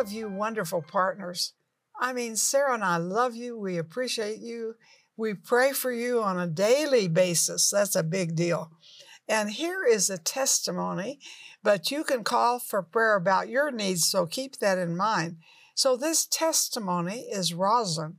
of you wonderful partners. I mean, Sarah and I love you. We appreciate you. We pray for you on a daily basis. That's a big deal. And here is a testimony, but you can call for prayer about your needs, so keep that in mind. So, this testimony is Roslyn.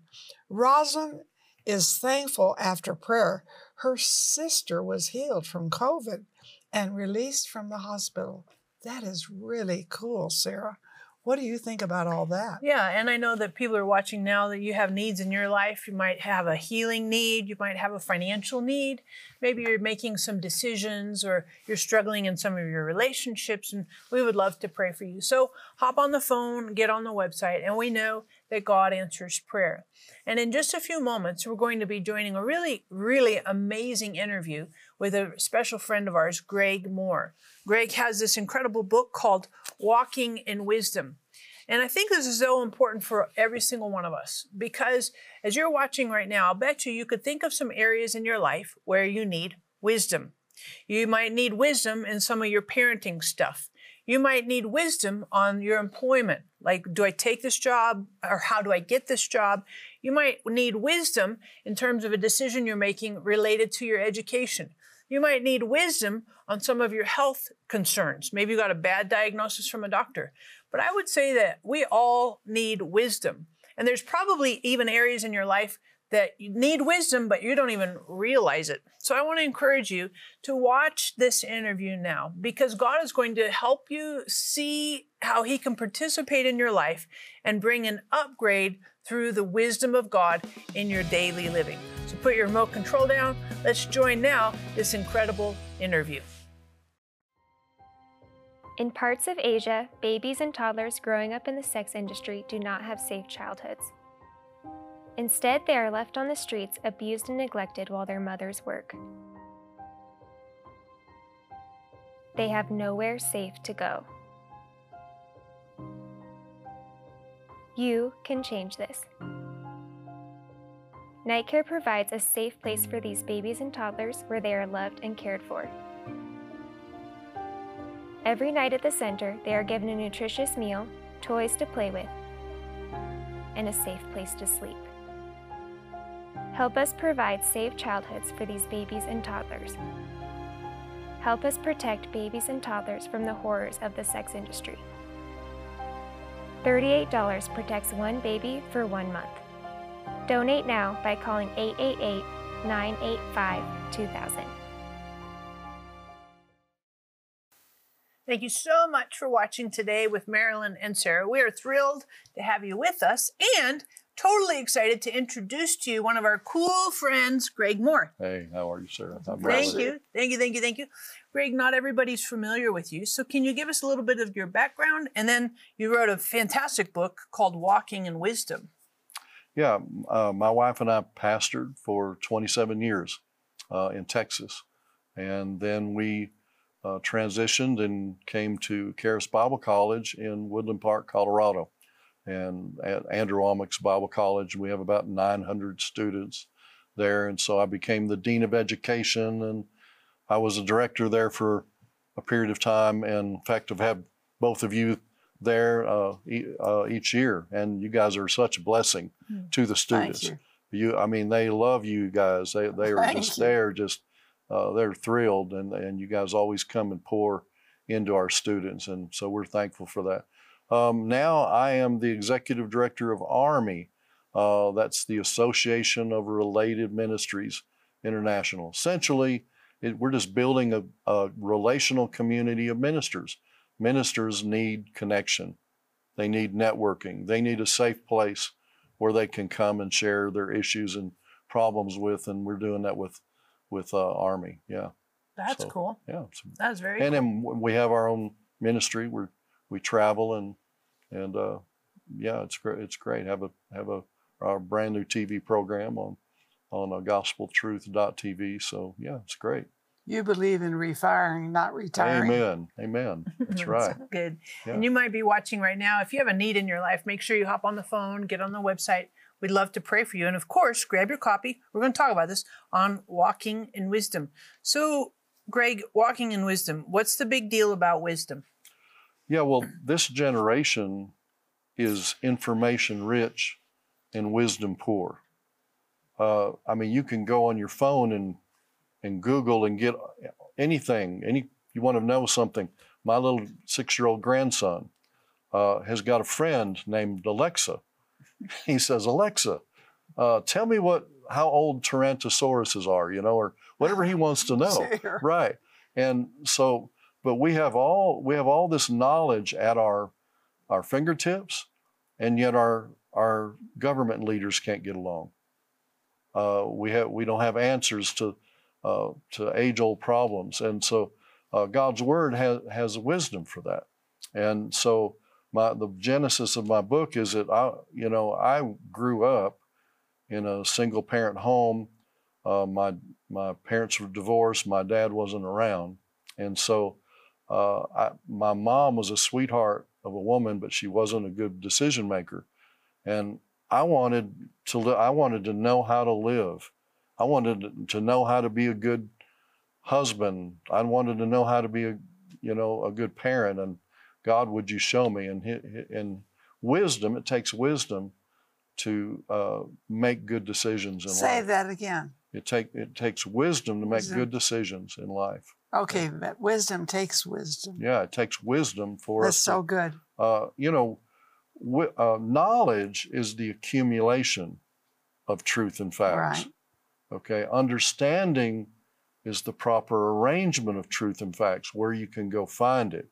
Roslyn is thankful after prayer. Her sister was healed from COVID and released from the hospital. That is really cool, Sarah. What do you think about all that? Yeah, and I know that people are watching now that you have needs in your life. You might have a healing need, you might have a financial need. Maybe you're making some decisions or you're struggling in some of your relationships, and we would love to pray for you. So hop on the phone, get on the website, and we know that God answers prayer. And in just a few moments, we're going to be joining a really, really amazing interview with a special friend of ours, Greg Mohr. Greg has this incredible book called Walking in Wisdom. And I think this is so important for every single one of us because as you're watching right now, I'll bet you you could think of some areas in your life where you need wisdom. You might need wisdom in some of your parenting stuff. You might need wisdom on your employment. Like, do I take this job or how do I get this job? You might need wisdom in terms of a decision you're making related to your education. You might need wisdom on some of your health concerns. Maybe you got a bad diagnosis from a doctor. But I would say that we all need wisdom. And there's probably even areas in your life that you need wisdom, but you don't even realize it. So I want to encourage you to watch this interview now because God is going to help you see how He can participate in your life and bring an upgrade through the wisdom of God in your daily living. So put your remote control down. Let's join now this incredible interview. In parts of Asia, babies and toddlers growing up in the sex industry do not have safe childhoods. Instead, they are left on the streets, abused and neglected while their mothers work. They have nowhere safe to go. You can change this. Night Care provides a safe place for these babies and toddlers where they are loved and cared for. Every night at the center, they are given a nutritious meal, toys to play with, and a safe place to sleep. Help us provide safe childhoods for these babies and toddlers. Help us protect babies and toddlers from the horrors of the sex industry. $38 protects one baby for one month. Donate now by calling 888 985 2000. Thank you so much for watching today with Marilyn and Sarah. We are thrilled to have you with us and totally excited to introduce to you one of our cool friends, Greg Mohr. Hey, how are you, Sarah? I'm thank you. Thank you, thank you, thank you. Greg, not everybody's familiar with you. So can you give us a little bit of your background? And then you wrote a fantastic book called Walking in Wisdom. Yeah, uh, my wife and I pastored for 27 years uh, in Texas. And then we uh, transitioned and came to Charis Bible College in Woodland Park, Colorado. And at Andrew Wommack's Bible College, we have about 900 students there. And so I became the Dean of Education and I was a director there for a period of time. And in fact, I've had both of you there uh, e- uh, each year, and you guys are such a blessing mm. to the students. You. you. I mean, they love you guys. They they are Thank just you. they're just uh, they're thrilled, and and you guys always come and pour into our students, and so we're thankful for that. Um, now I am the executive director of Army. Uh, that's the Association of Related Ministries International. Essentially, it, we're just building a, a relational community of ministers ministers need connection. They need networking. They need a safe place where they can come and share their issues and problems with. And we're doing that with with uh, Army. Yeah. That's So, cool. Yeah. That's very and cool. then we have our own ministry. We we travel and and uh, yeah, it's great. It's great. Have a have a our brand new TV program on on uh, gospeltruth.tv. So yeah, it's great. You believe in refiring, not retiring. Amen. Amen. That's right. So good. Yeah. And you might be watching right now. If you have a need in your life, make sure you hop on the phone, get on the website. We'd love to pray for you. And of course, grab your copy. We're going to talk about this on Walking in Wisdom. So, Greg, Walking in Wisdom, what's the big deal about wisdom? Yeah, well, this generation is information rich and wisdom poor. Uh, I mean, you can go on your phone and and Google and get anything. Any you want to know something. My little six-year-old grandson uh, has got a friend named Alexa. He says, Alexa, uh, tell me what how old Tyrannosauruses are, you know, or whatever he wants to know. Sure. Right. And so, but we have all we have all this knowledge at our our fingertips, and yet our our government leaders can't get along. Uh, we have we don't have answers to uh, to age old problems, and so uh, God's word has has wisdom for that. And so, my the genesis of my book is that I you know I grew up in a single parent home. Uh, my my parents were divorced. My dad wasn't around, and so uh, I, my mom was a sweetheart of a woman, but she wasn't a good decision maker. And I wanted to li- I wanted to know how to live. I wanted to- know how to be a good husband. I wanted to know how to be a you know a good parent. And God, would you show me? And and wisdom. It takes wisdom to uh, make good decisions in Say life. Say that again. It take it takes wisdom to make Wisdom. good decisions in life. Okay, but wisdom takes wisdom. Yeah, it takes wisdom for That's us. so to, good. uh, you know, wi- uh, knowledge is the accumulation of truth and facts. Right. Okay, understanding is the proper arrangement of truth and facts, where you can go find it.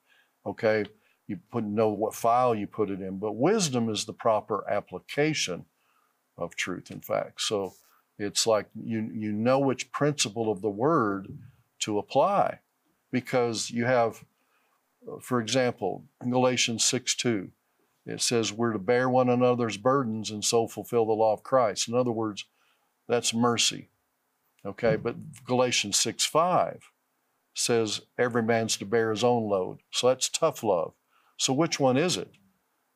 Okay, you put know what file you put it in, but wisdom is the proper application of truth and facts. So it's like you you know which principle of the word to apply, because you have, uh, for example, in Galatians six two, it says we're to bear one another's burdens and so fulfill the law of Christ. In other words, that's mercy. Okay, but Galatians 6 5 says every man's to bear his own load. So that's tough love. So which one is it?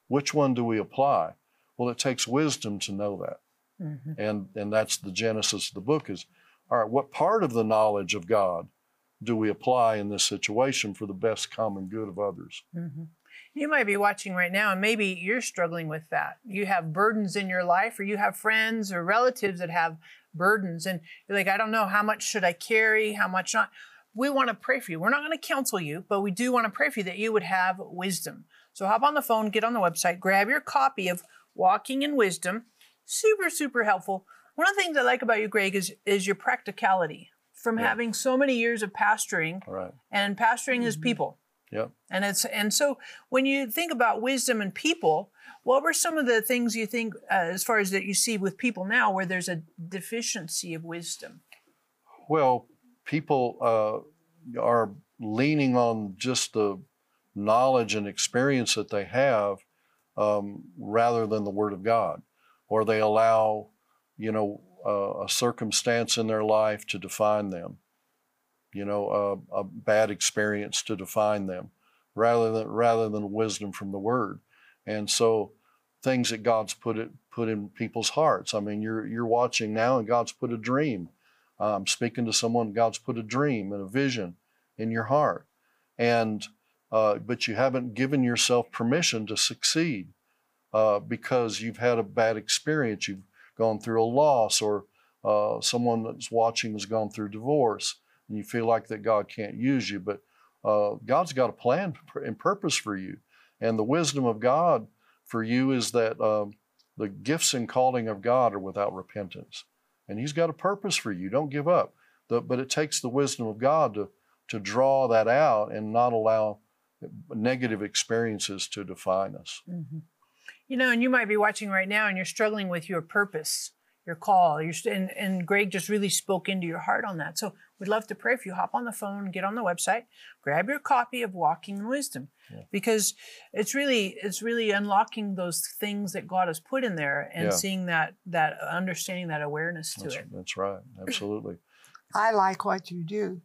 Which one do we apply? Well, it takes wisdom to know that. Mhm. And and that's the genesis of the book is all right, what part of the knowledge of God do we apply in this situation for the best common good of others? Mhm. You might be watching right now, and maybe you're struggling with that. You have burdens in your life, or you have friends or relatives that have burdens, and you're like, I don't know, how much should I carry? How much not? We want to pray for you. We're not going to counsel you, but we do want to pray for you that you would have wisdom. So hop on the phone, get on the website, grab your copy of Walking in Wisdom. Super, super helpful. One of the things I like about you, Greg, is is your practicality. From Yeah. having so many years of pastoring, All right. and pastoring is Mhm. people. Yep. And it's and so when you think about wisdom and people, what were some of the things you think uh, as far as that you see with people now where there's a deficiency of wisdom? Well, people uh, are leaning on just the knowledge and experience that they have um, rather than the Word of God, or they allow, you know, uh, a circumstance in their life to define them, you know, a, a bad experience to define them, rather than rather than wisdom from the Word, and so things that God's put it put in people's hearts. I mean, you're you're watching now, and God's put a dream um, speaking to someone, God's put a dream and a vision in your heart, and uh, but you haven't given yourself permission to succeed uh, because you've had a bad experience. You've gone through a loss, or uh, someone that's watching has gone through divorce, and you feel like that God can't use you. But uh, God's got a plan and purpose for you, and the wisdom of God for you is that um, the gifts and calling of God are without repentance and he's got a purpose for you. Don't give up. The, but it takes the wisdom of God to to draw that out and not allow negative experiences to define us. You know, and you might be watching right now and you're struggling with your purpose, your call. You're, st- and, and Greg just really spoke into your heart on that. So we'd love to pray for you. Hop on the phone, get on the website, grab your copy of Walking in Wisdom, Yeah. because it's really it's really unlocking those things that God has put in there and Yeah. seeing that that understanding that awareness to That's, it. that's right. Absolutely. I like what you do.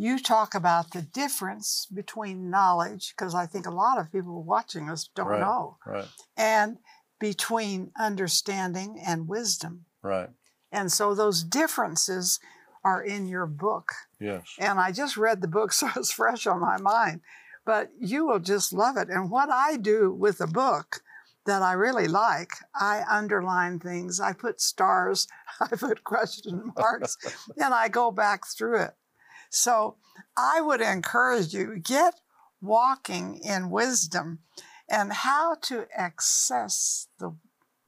You talk about the difference between knowledge, because I think a lot of people watching us don't Right. know, Right. and between understanding and wisdom. Right. And so those differences are in your book. Yes. And I just read the book, so it's fresh on my mind. but you will just love it. And what I do with a book that I really like, I underline things, I put stars, I put question marks, and I go back through it. So I would encourage you get walking in wisdom and how to access the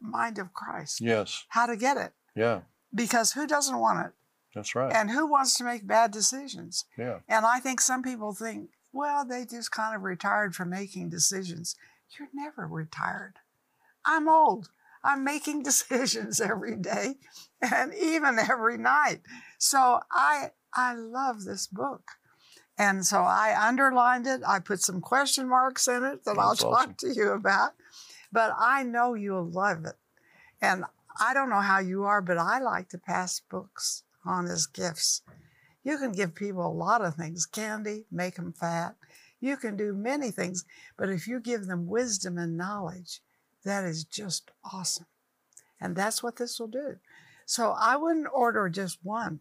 mind of Christ. Yes. How to get it. Yeah. Because who doesn't want it? That's right. And who wants to make bad decisions? yeah. And I think some people think, well, they just kind of retired from making decisions. You're never retired. I'm old. I'm making decisions every day and even every night. So I I love this book. And so I underlined it. I put some question marks in it that I'll talk awesome. to you about. But I know you'll love it. And I don't know how you are, but I like to pass books on as gifts. You can give people a lot of things candy, make them fat. You can do many things. But if you give them wisdom and knowledge, that is just awesome. And that's what this will do. So I wouldn't order just one,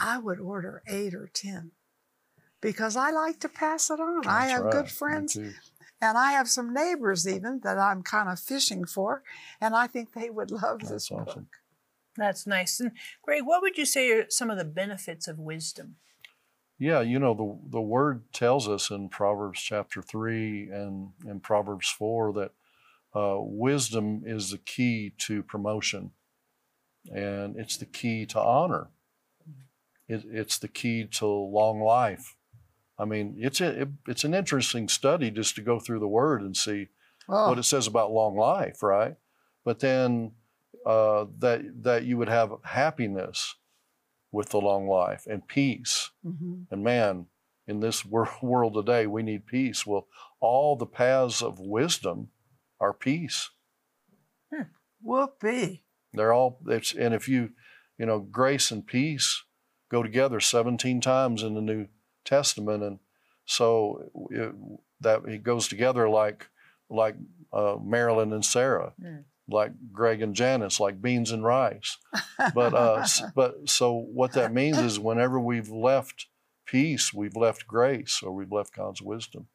I would order eight or 10 because I like to pass it on. I have right. good friends and I have some neighbors even that I'm kind of fishing for, and I think they would love this That's book. That's nice. And Greg, what would you say are some of the benefits of wisdom? Yeah, you know, the, the word tells us in Proverbs chapter 3 and in Proverbs 4 that uh, wisdom is the key to promotion and it's the key to honor. It, it's the key to long life. I mean, it's, a, it, it's an interesting study just to go through the word and see Oh, what it says about long life, right? But then uh, that that you would have happiness with the long life and peace. mhm. And man, in this wor- world today, we need peace. Well, all the paths of wisdom are peace. whoopee. They're all it's and if you, you know, grace and peace go together 17 times in the New Testament, and so it, that it goes together like like uh, Marilyn and Sarah, Mm. like Greg and Janice, like beans and rice. But uh, but so what that means is whenever we've left peace, we've left grace, or we've left God's wisdom.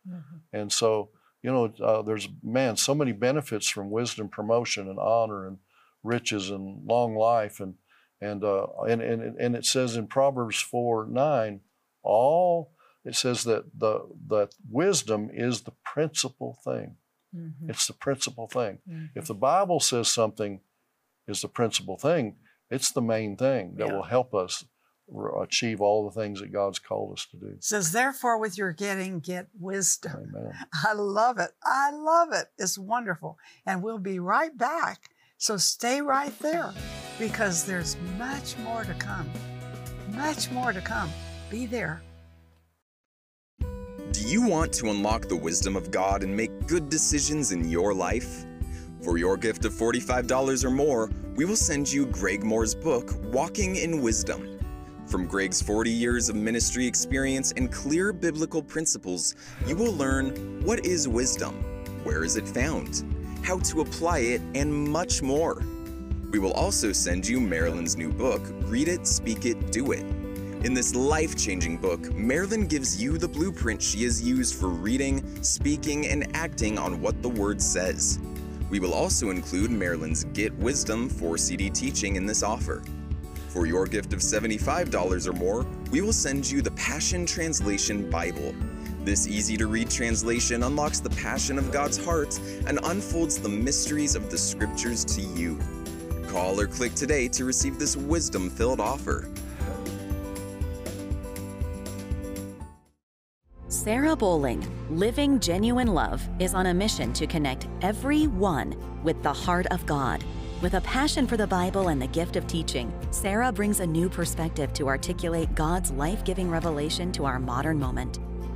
And so, you know, uh, there's, man, so many benefits from wisdom, promotion, and honor, and riches, and long life. And, and, uh, and, and, and it says in Proverbs 4 9, all, it says that, the, that wisdom is the principal thing. Mhm. It's the principal thing. Mhm. If the Bible says something is the principal thing, it's the main thing that Yeah. will help us r- achieve all the things that God's called us to do. It says, therefore, with your getting, get wisdom. Amen. I love it. I love it. It's wonderful. And we'll be right back. So stay right there because there's much more to come. Much more to come. Be there. Do you want to unlock the wisdom of God and make good decisions in your life? For your gift of $45 or more, we will send you Greg Mohr's book, Walking in Wisdom. From Greg's 40 years of ministry experience and clear biblical principles, you will learn what is wisdom, where is it found, how to apply it, and much more. We will also send you Marilyn's new book, Read It, Speak It, Do It. In this life changing book, Marilyn gives you the blueprint she has used for reading, speaking, and acting on what the Word says. We will also include Marilyn's Get Wisdom 4 CD teaching in this offer. For your gift of $75 or more, we will send you the Passion Translation Bible. This easy to read translation unlocks the passion of God's heart and unfolds the mysteries of the scriptures to you. Call or click today to receive this wisdom filled offer. Sarah Bowling, Living Genuine Love, is on a mission to connect everyone with the heart of God. With a passion for the Bible and the gift of teaching, Sarah brings a new perspective to articulate God's life giving revelation to our modern moment.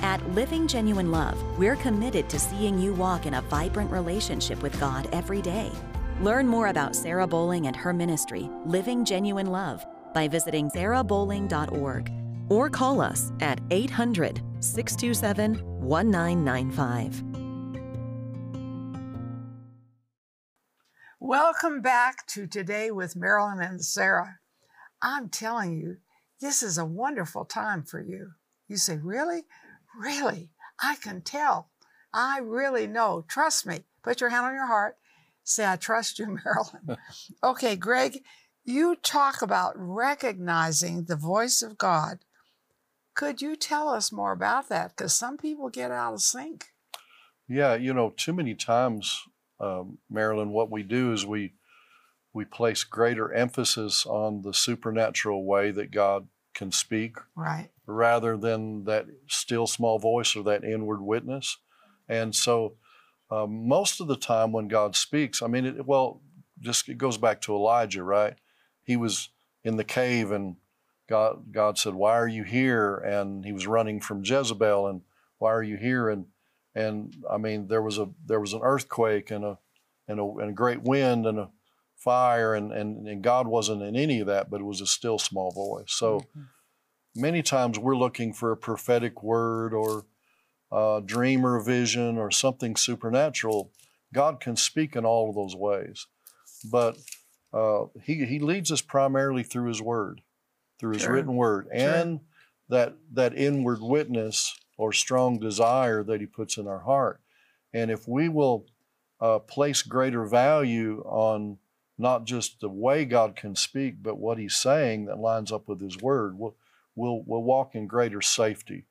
At Living Genuine Love, we're committed to seeing you walk in a vibrant relationship with God every day. Learn more about Sarah Bowling and her ministry, Living Genuine Love, by visiting sarahbowling.org or call us at 800 627 1995. Welcome back to Today with Marilyn and Sarah. I'm telling you, this is a wonderful time for you. You say, Really? Really? I can tell. I really know. Trust me. Put your hand on your heart. Say, I trust you, Marilyn. okay, Greg, you talk about recognizing the voice of God. Could you tell us more about that? Because some people get out of sync. Yeah, you know, too many times, um, Marilyn, what we do is we we place greater emphasis on the supernatural way that God can speak, Right. rather than that still small voice or that inward witness. And so, um, most of the time when God speaks, I mean, it, well, just it goes back to Elijah, right? He was in the cave and God, God said, "Why are you here?" And he was running from Jezebel, and why are you here? And and I mean, there was a there was an earthquake and a and a, and a great wind and a fire, and, and and God wasn't in any of that, but it was a still small voice. So many times we're looking for a prophetic word or a dream or vision or something supernatural. God can speak in all of those ways, but uh, he he leads us primarily through His Word, through His Sure. written Word, Sure. and that that inward witness or strong desire that He puts in our heart. And if we will uh, place greater value on not just the way God can speak, but what He's saying that lines up with His Word, we'll we'll, we'll walk in greater safety.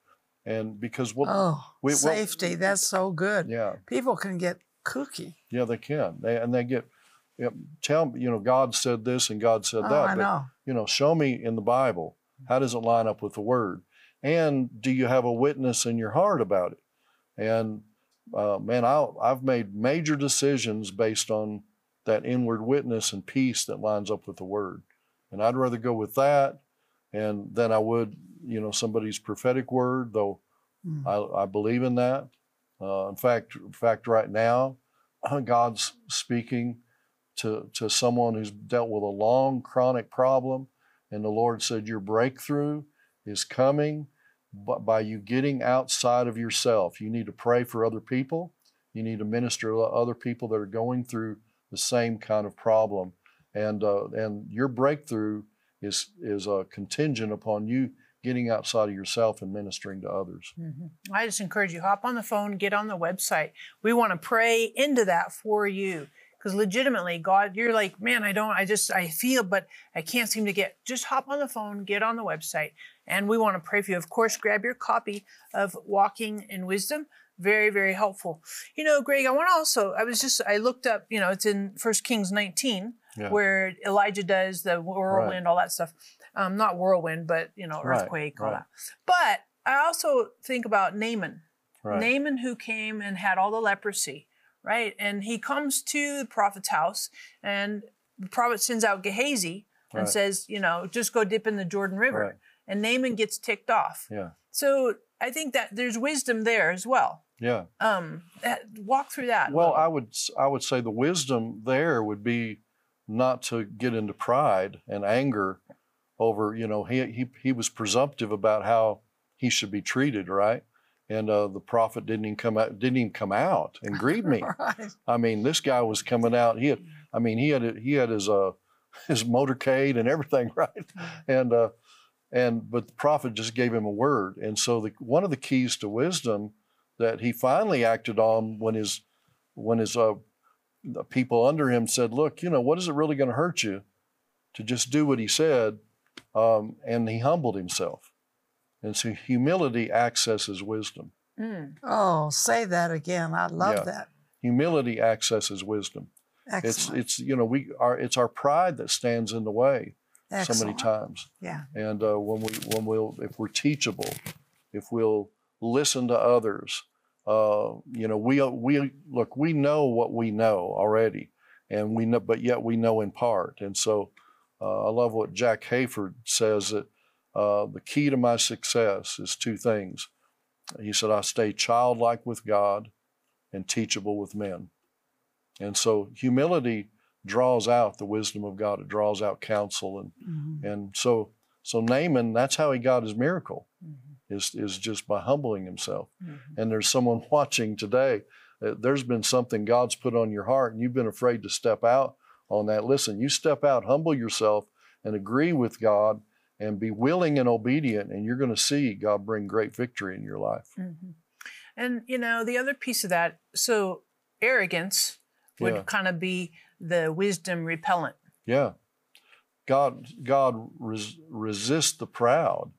And because what, Oh, we- safety. That's so good. yeah, People can get kooky. yeah, they can. They and they get. Yeah, tell you know, God said this and God said Oh, that. I but know. you know, show me in the Bible how does it line up with the Word, and do you have a witness in your heart about it? And uh, man, I, I've made major decisions based on that inward witness and peace that lines up with the Word, and I'd rather go with that, and than I would, you know, somebody's prophetic word. Though Mm. I, I believe in that. Uh, in fact, in fact, right now, God's speaking to to someone who's dealt with a long chronic problem, and the Lord said, "Your breakthrough is coming, but by you getting outside of yourself. You need to pray for other people. You need to minister to other people that are going through the same kind of problem, and uh, and your breakthrough is is uh, contingent upon you." Getting outside of yourself and ministering to others. Mhm. I just encourage you hop on the phone, get on the website. We want to pray into that for you because legitimately, God, you're like, man, I don't, I just, I feel, but I can't seem to get. Just hop on the phone, get on the website, and we want to pray for you. Of course, grab your copy of Walking in Wisdom. Very, very helpful. You know, Greg, I want to also, I was just, I looked up, you know, it's in First Kings 19 Yeah. where Elijah does the whirlwind, all that stuff. Um, not whirlwind, but you know, Right, earthquake, all right. that. But I also think about Naaman. Right. Naaman who came and had all the leprosy, right? And he comes to the prophet's house, and the prophet sends out Gehazi and Right. says, you know, just go dip in the Jordan River. Right. And Naaman gets ticked off. Yeah. So I think that there's wisdom there as well. Yeah. Um, walk through that. Well. I would I would say the wisdom there would be not to get into pride and anger over you know he he he was presumptive about how he should be treated, right? And uh, the prophet didn't even come out didn't even come out and greet me. Right. I mean, this guy was coming out. He had, I mean, he had he had his uh his motorcade and everything, right? And uh, and but the prophet just gave him a word, and so the one of the keys to wisdom that he finally acted on when his when his uh the people under him said, "Look, you know, what is it really going to hurt you to just do what he said?" Um, and he humbled himself, and so humility accesses wisdom. Mm. Oh, say that again. I love Yeah. that. Humility accesses wisdom. It's Excellent. it's it's you know we are it's our pride that stands in the way so many times. Yeah. And uh, when we when we'll if we're teachable, if we'll listen to others, uh, you know we we look we know what we know already, and we know but yet we know in part. And so uh, I love what Jack Hayford says that uh, the key to my success is two things. He said I stay childlike with God and teachable with men. And so humility draws out the wisdom of God. It draws out counsel, and Mhm. and so so Naaman, that's how he got his miracle, Mhm. Is is just by humbling himself. Mhm. And there's someone watching today. uh, There's been something God's put on your heart, and you've been afraid to step out on that. Listen, you step out, humble yourself, and agree with God, and be willing and obedient, and you're going to see God bring great victory in your life. Mhm. And you know, the other piece of that, so arrogance would Yeah. kind of be the wisdom repellent. Yeah. God God res, resists the proud,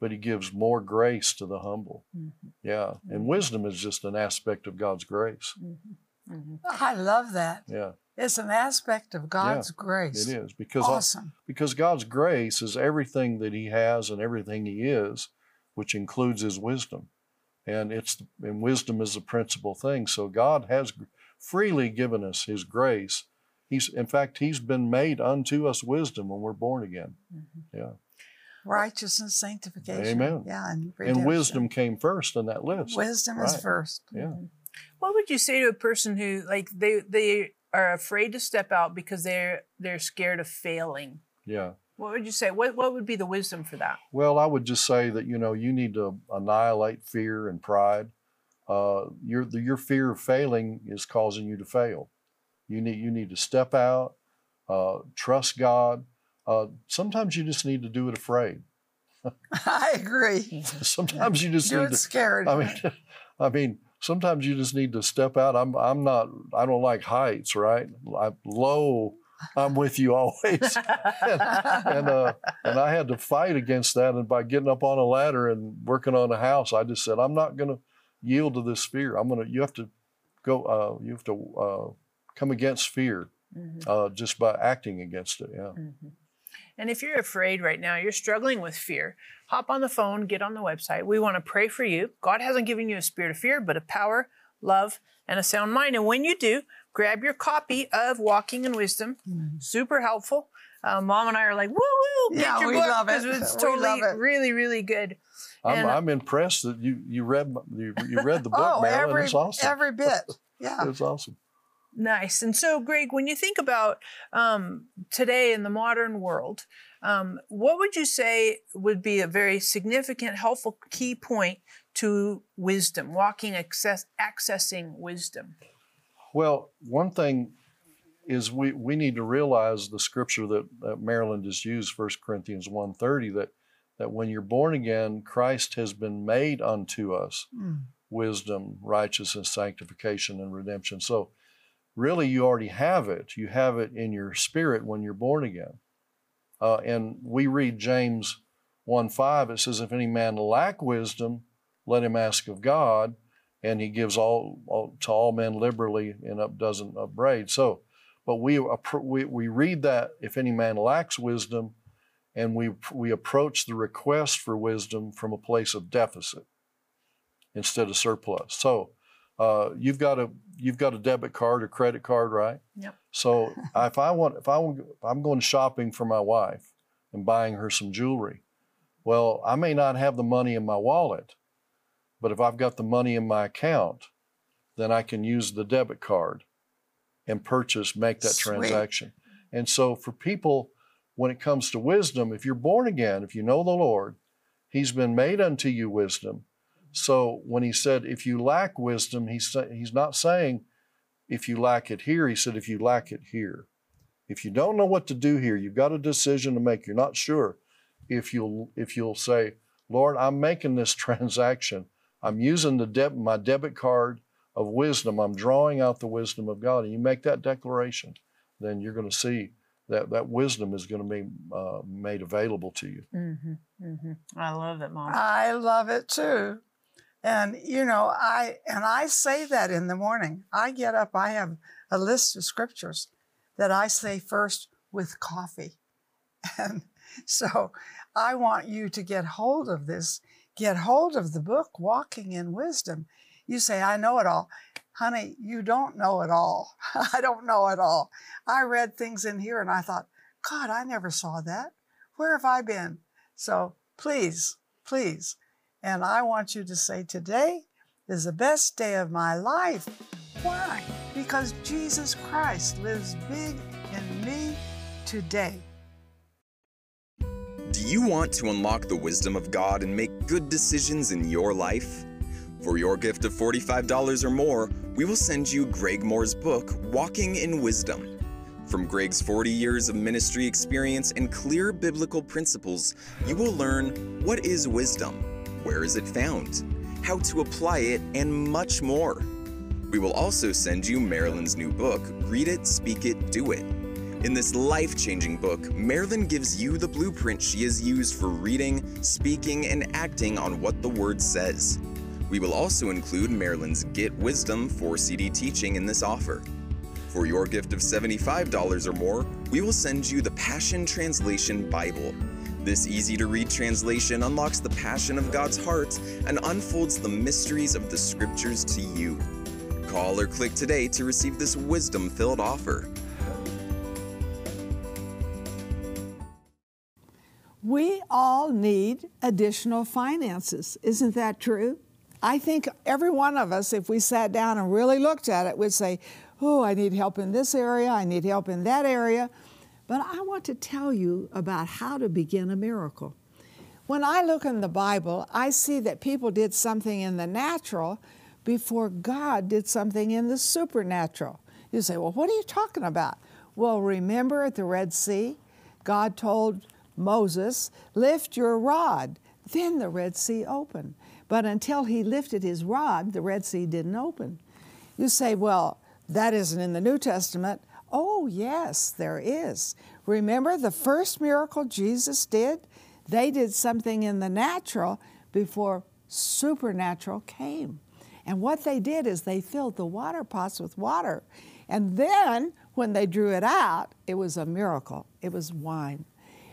but he gives more grace to the humble. Mhm. Yeah. And wisdom is just an aspect of God's grace. Mhm. Mhm. I love that. Yeah. It's an aspect of God's grace. It is because I- Awesome. because God's grace is everything that he has and everything he is, which includes his wisdom. And it's and wisdom is the principal thing. So God has freely given us his grace. He's in fact he's been made unto us wisdom when we're born again. Mhm. Yeah. Righteousness, sanctification. Amen. Yeah, and, And wisdom came first in that list. Wisdom is first. Yeah. Mhm. What would you say to a person who like they they are afraid to step out because they're they're scared of failing? Yeah. What would you say? What what would be the wisdom for that? Well, I would just say that you know you need to annihilate fear and pride. Uh, your the, your fear of failing is causing you to fail. You need you need to step out, uh, trust God. Uh, sometimes you just need to do it afraid. I agree. Sometimes you just Do need it to. scared. I mean, I mean, sometimes you just need to step out. I'm I'm not. I don't like heights, right? I'm low. I'm with you always. and uh, and I had to fight against that. And by getting up on a ladder and working on a house, I just said, I'm not going to yield to this fear. I'm going to. You have to go. Uh, you have to uh, come against fear Mhm. uh, just by acting against it. Yeah. Mhm. And if you're afraid right now, you're struggling with fear, hop on the phone, get on the website. We want to pray for you. God hasn't given you a spirit of fear, but a power, love, and a sound mind. And when you do, grab your copy of Walking in Wisdom. Mhm. Super helpful. Uh, Mom and I are like, woo woo, get Yeah, your we book because it. 'cause it's totally, it. really, really good. I'm, And- I'm impressed that you you read you, you read the book, oh, Marilyn. every, it's awesome. every bit. Yeah. it's awesome. Nice. And so, Greg, when you think about um, today in the modern world, um, what would you say would be a very significant, helpful key point to wisdom, walking, access, accessing wisdom? Well, one thing is we, we need to realize the scripture that, that Marilyn just used, 1 Corinthians 1.30, that, that when you're born again, Christ has been made unto us Mm. wisdom, righteousness, sanctification, and redemption. So really you already have it. You have it in your spirit when you're born again. Uh, and we read James 1 5, it says, if any man lack wisdom, let him ask of God, and he gives all, all to all men liberally and up doesn't upbraid. So, but we, we we read that if any man lacks wisdom, and we we approach the request for wisdom from a place of deficit instead of surplus. So, uh, you've got a you've got a debit card or credit card, right? Yep. So if I want if I want if I'm going shopping for my wife and buying her some jewelry, well, I may not have the money in my wallet, but if I've got the money in my account, then I can use the debit card and purchase, make that Sweet. transaction. And so for people, when it comes to wisdom, if you're born again, if you know the Lord, He's been made unto you wisdom. So when He said, if you lack wisdom, He's, sa- he's not saying if you lack it here. He said, if you lack it here. If you don't know what to do here, you've got a decision to make. You're not sure. If you'll if you'll say, Lord, I'm making this transaction. I'm using the deb- my debit card of wisdom. I'm drawing out the wisdom of God. And you make that declaration, then you're going to see that that wisdom is going to be uh, made available to you. Mm-hmm, mm-hmm. I love it, Mom. I love it too. And you know, I and I say that in the morning. I get up, I have a list of scriptures that I say first with coffee. And so I want you to get hold of this, get hold of the book Walking in Wisdom. You say, I know it all. Honey, you don't know it all. I don't know it all. I read things in here and I thought, God, I never saw that. Where have I been? So please, please. And I want you to say, Today is the best day of my life. Why? Because Jesus Christ lives big in me today. Do you want to unlock the wisdom of God and make good decisions in your life? For your gift of $45 or more, we will send you Greg Mohr's book, Walking in Wisdom. From Greg's 40 years of ministry experience and clear biblical principles, you will learn what is wisdom, where is it found, how to apply it, and much more. We will also send you Marilyn's new book, Read It, Speak It, Do It. In this life changing book, Marilyn gives you the blueprint she has used for reading, speaking, and acting on what the Word says. We will also include Marilyn's Get Wisdom 4 CD teaching in this offer. For your gift of $75 or more, we will send you the Passion Translation Bible. This easy to read translation unlocks the passion of God's heart and unfolds the mysteries of the scriptures to you. Call or click today to receive this wisdom filled offer. We all need additional finances. Isn't that true? I think every one of us, if we sat down and really looked at it, would say, Oh, I need help in this area, I need help in that area. But I want to tell you about how to begin a miracle. When I look in the Bible, I see that people did something in the natural before God did something in the supernatural. You say, Well, what are you talking about? Well, remember at the Red Sea, God told Moses, Lift your rod. Then the Red Sea opened. But until he lifted his rod, the Red Sea didn't open. You say, Well, that isn't in the New Testament. Oh, yes, there is. Remember the first miracle Jesus did? They did something in the natural before supernatural came. And what they did is they filled the water pots with water. And then when they drew it out, it was a miracle. It was wine.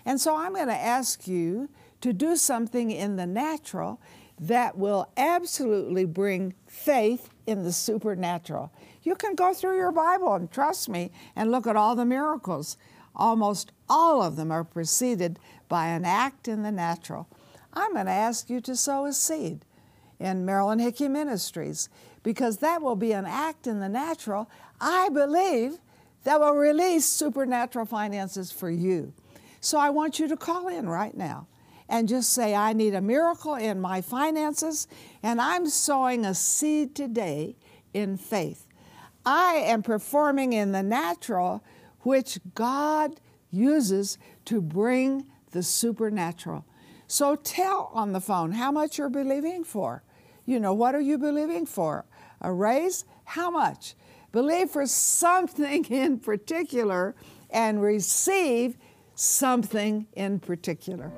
And so I'm going to ask you to do something in the natural that will absolutely bring faith in the supernatural. You can go through your Bible and trust me and look at all the miracles. Almost all of them are preceded by an act in the natural. I'm going to ask you to sow a seed in Marilyn Hickey Ministries because that will be an act in the natural, I believe, that will release supernatural finances for you. So I want you to call in right now and just say, I need a miracle in my finances, and I'm sowing a seed today in faith. I am performing in the natural, which God uses to bring the supernatural. So tell on the phone how much you're believing for. You know, what are you believing for? A raise? How much? Believe for something in particular and receive something in particular.